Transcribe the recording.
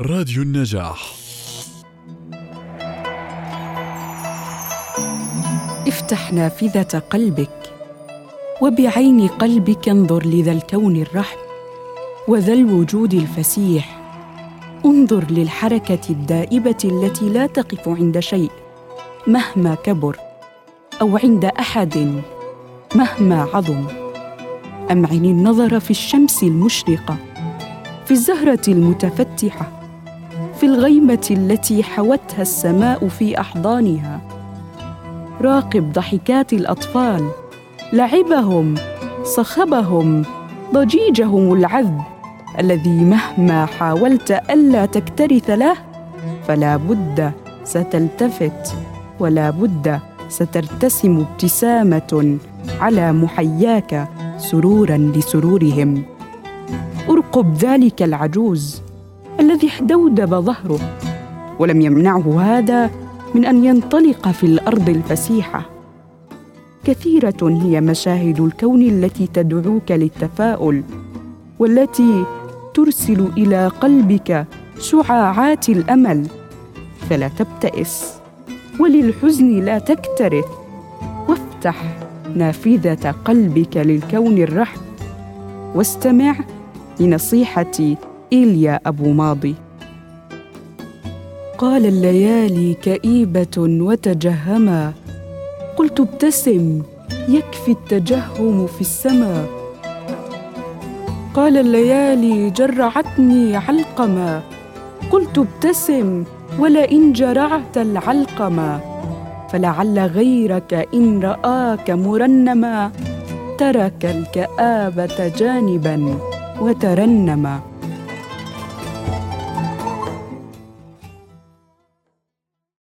راديو النجاح. افتح نافذة قلبك وبعين قلبك انظر لذا الكون الرحب وذا الوجود الفسيح. انظر للحركة الدائبة التي لا تقف عند شيء مهما كبر أو عند أحد مهما عظم. أمعن النظر في الشمس المشرقة في الزهرة المتفتحة في الغيمة التي حوتها السماء في أحضانها. راقب ضحكات الأطفال. لعبهم صخبهم ضجيجهم العذب. الذي مهما حاولت ألا تكترث له فلا بد ستلتفت ولا بد سترتسم ابتسامة على محياك سرورا لسرورهم. ارقب ذلك العجوز. الذي احدودب ظهره ولم يمنعه هذا من أن ينطلق في الأرض الفسيحة. كثيرة هي مشاهد الكون التي تدعوك للتفاؤل والتي ترسل إلى قلبك شعاعات الأمل. فلا تبتئس وللحزن لا تكترث. وافتح نافذة قلبك للكون الرحب واستمع لنصيحه إيليا أبو ماضي. قال الليالي كئيبة وتجهما. قلت ابتسم يكفي التجهم في السماء قال الليالي جرعتني علقما. قلت ابتسم ولئن جرعت العلقما. فلعل غيرك إن رآك مرنما. ترك الكآبة جانبا وترنما.